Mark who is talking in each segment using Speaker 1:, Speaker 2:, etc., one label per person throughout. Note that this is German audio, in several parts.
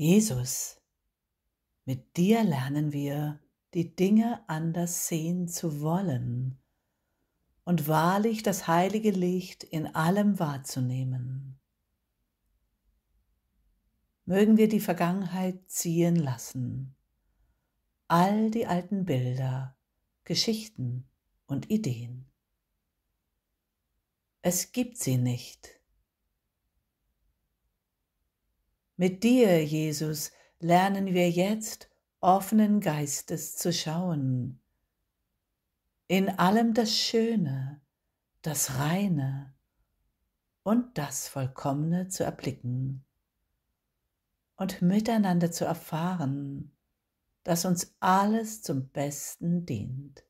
Speaker 1: Jesus, mit dir lernen wir, die Dinge anders sehen zu wollen und wahrlich das heilige Licht in allem wahrzunehmen. Mögen wir die Vergangenheit ziehen lassen, all die alten Bilder, Geschichten und Ideen. Es gibt sie nicht Mit dir, Jesus, lernen wir jetzt offenen Geistes zu schauen, in allem das Schöne, das Reine und das Vollkommene zu erblicken und miteinander zu erfahren, dass uns alles zum Besten dient.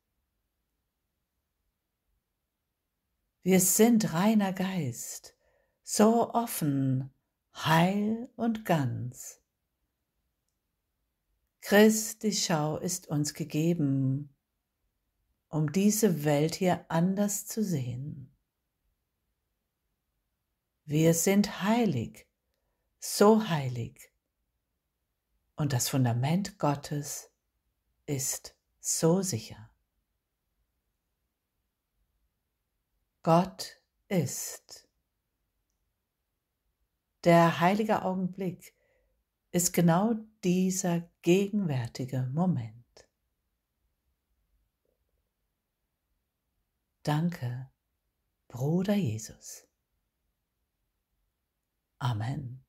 Speaker 1: Wir sind reiner Geist, so offen, heil und ganz. Christi Schau ist uns gegeben, um diese Welt hier anders zu sehen. Wir sind heilig, so heilig, und das Fundament Gottes ist so sicher. Gott ist. Der heilige Augenblick ist genau dieser gegenwärtige Moment. Danke, Bruder Jesus. Amen.